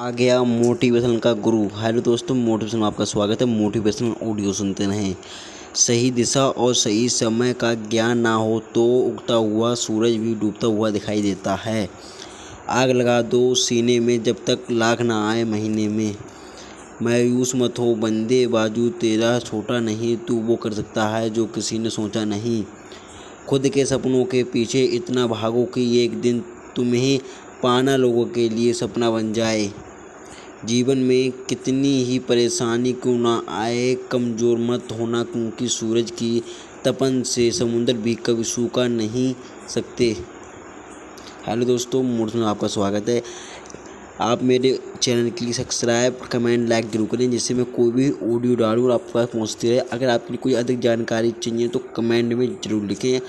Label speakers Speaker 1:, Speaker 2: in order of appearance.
Speaker 1: आ गया मोटिवेशन का गुरु। हेलो दोस्तों मोटिवेशन में आपका स्वागत है। मोटिवेशन ऑडियो सुनते रहें। सही दिशा और सही समय का ज्ञान ना हो तो उगता हुआ सूरज भी डूबता हुआ दिखाई देता है। आग लगा दो सीने में जब तक लाख ना आए महीने में। मायूस मत हो, बंदे बाजू, तेरा छोटा नहीं, तू वो कर सकता है जो किसी ने सोचा नहीं। खुद के सपनों के पीछे इतना भागो कि एक दिन तुम्हें पाना लोगों के लिए सपना बन जाए। जीवन में कितनी ही परेशानी क्यों ना आए, कमज़ोर मत होना क्योंकि सूरज की तपन से समुंदर भी कभी सूखा नहीं सकते। हेलो दोस्तों मूड में आपका स्वागत है। आप मेरे चैनल के लिए सब्सक्राइब, कमेंट, लाइक ज़रूर करें, जिससे मैं कोई भी ऑडियो डालूँ और आपके पास पहुँचती रहे। अगर आपके लिए कोई अधिक जानकारी चाहिए तो कमेंट में ज़रूर लिखें।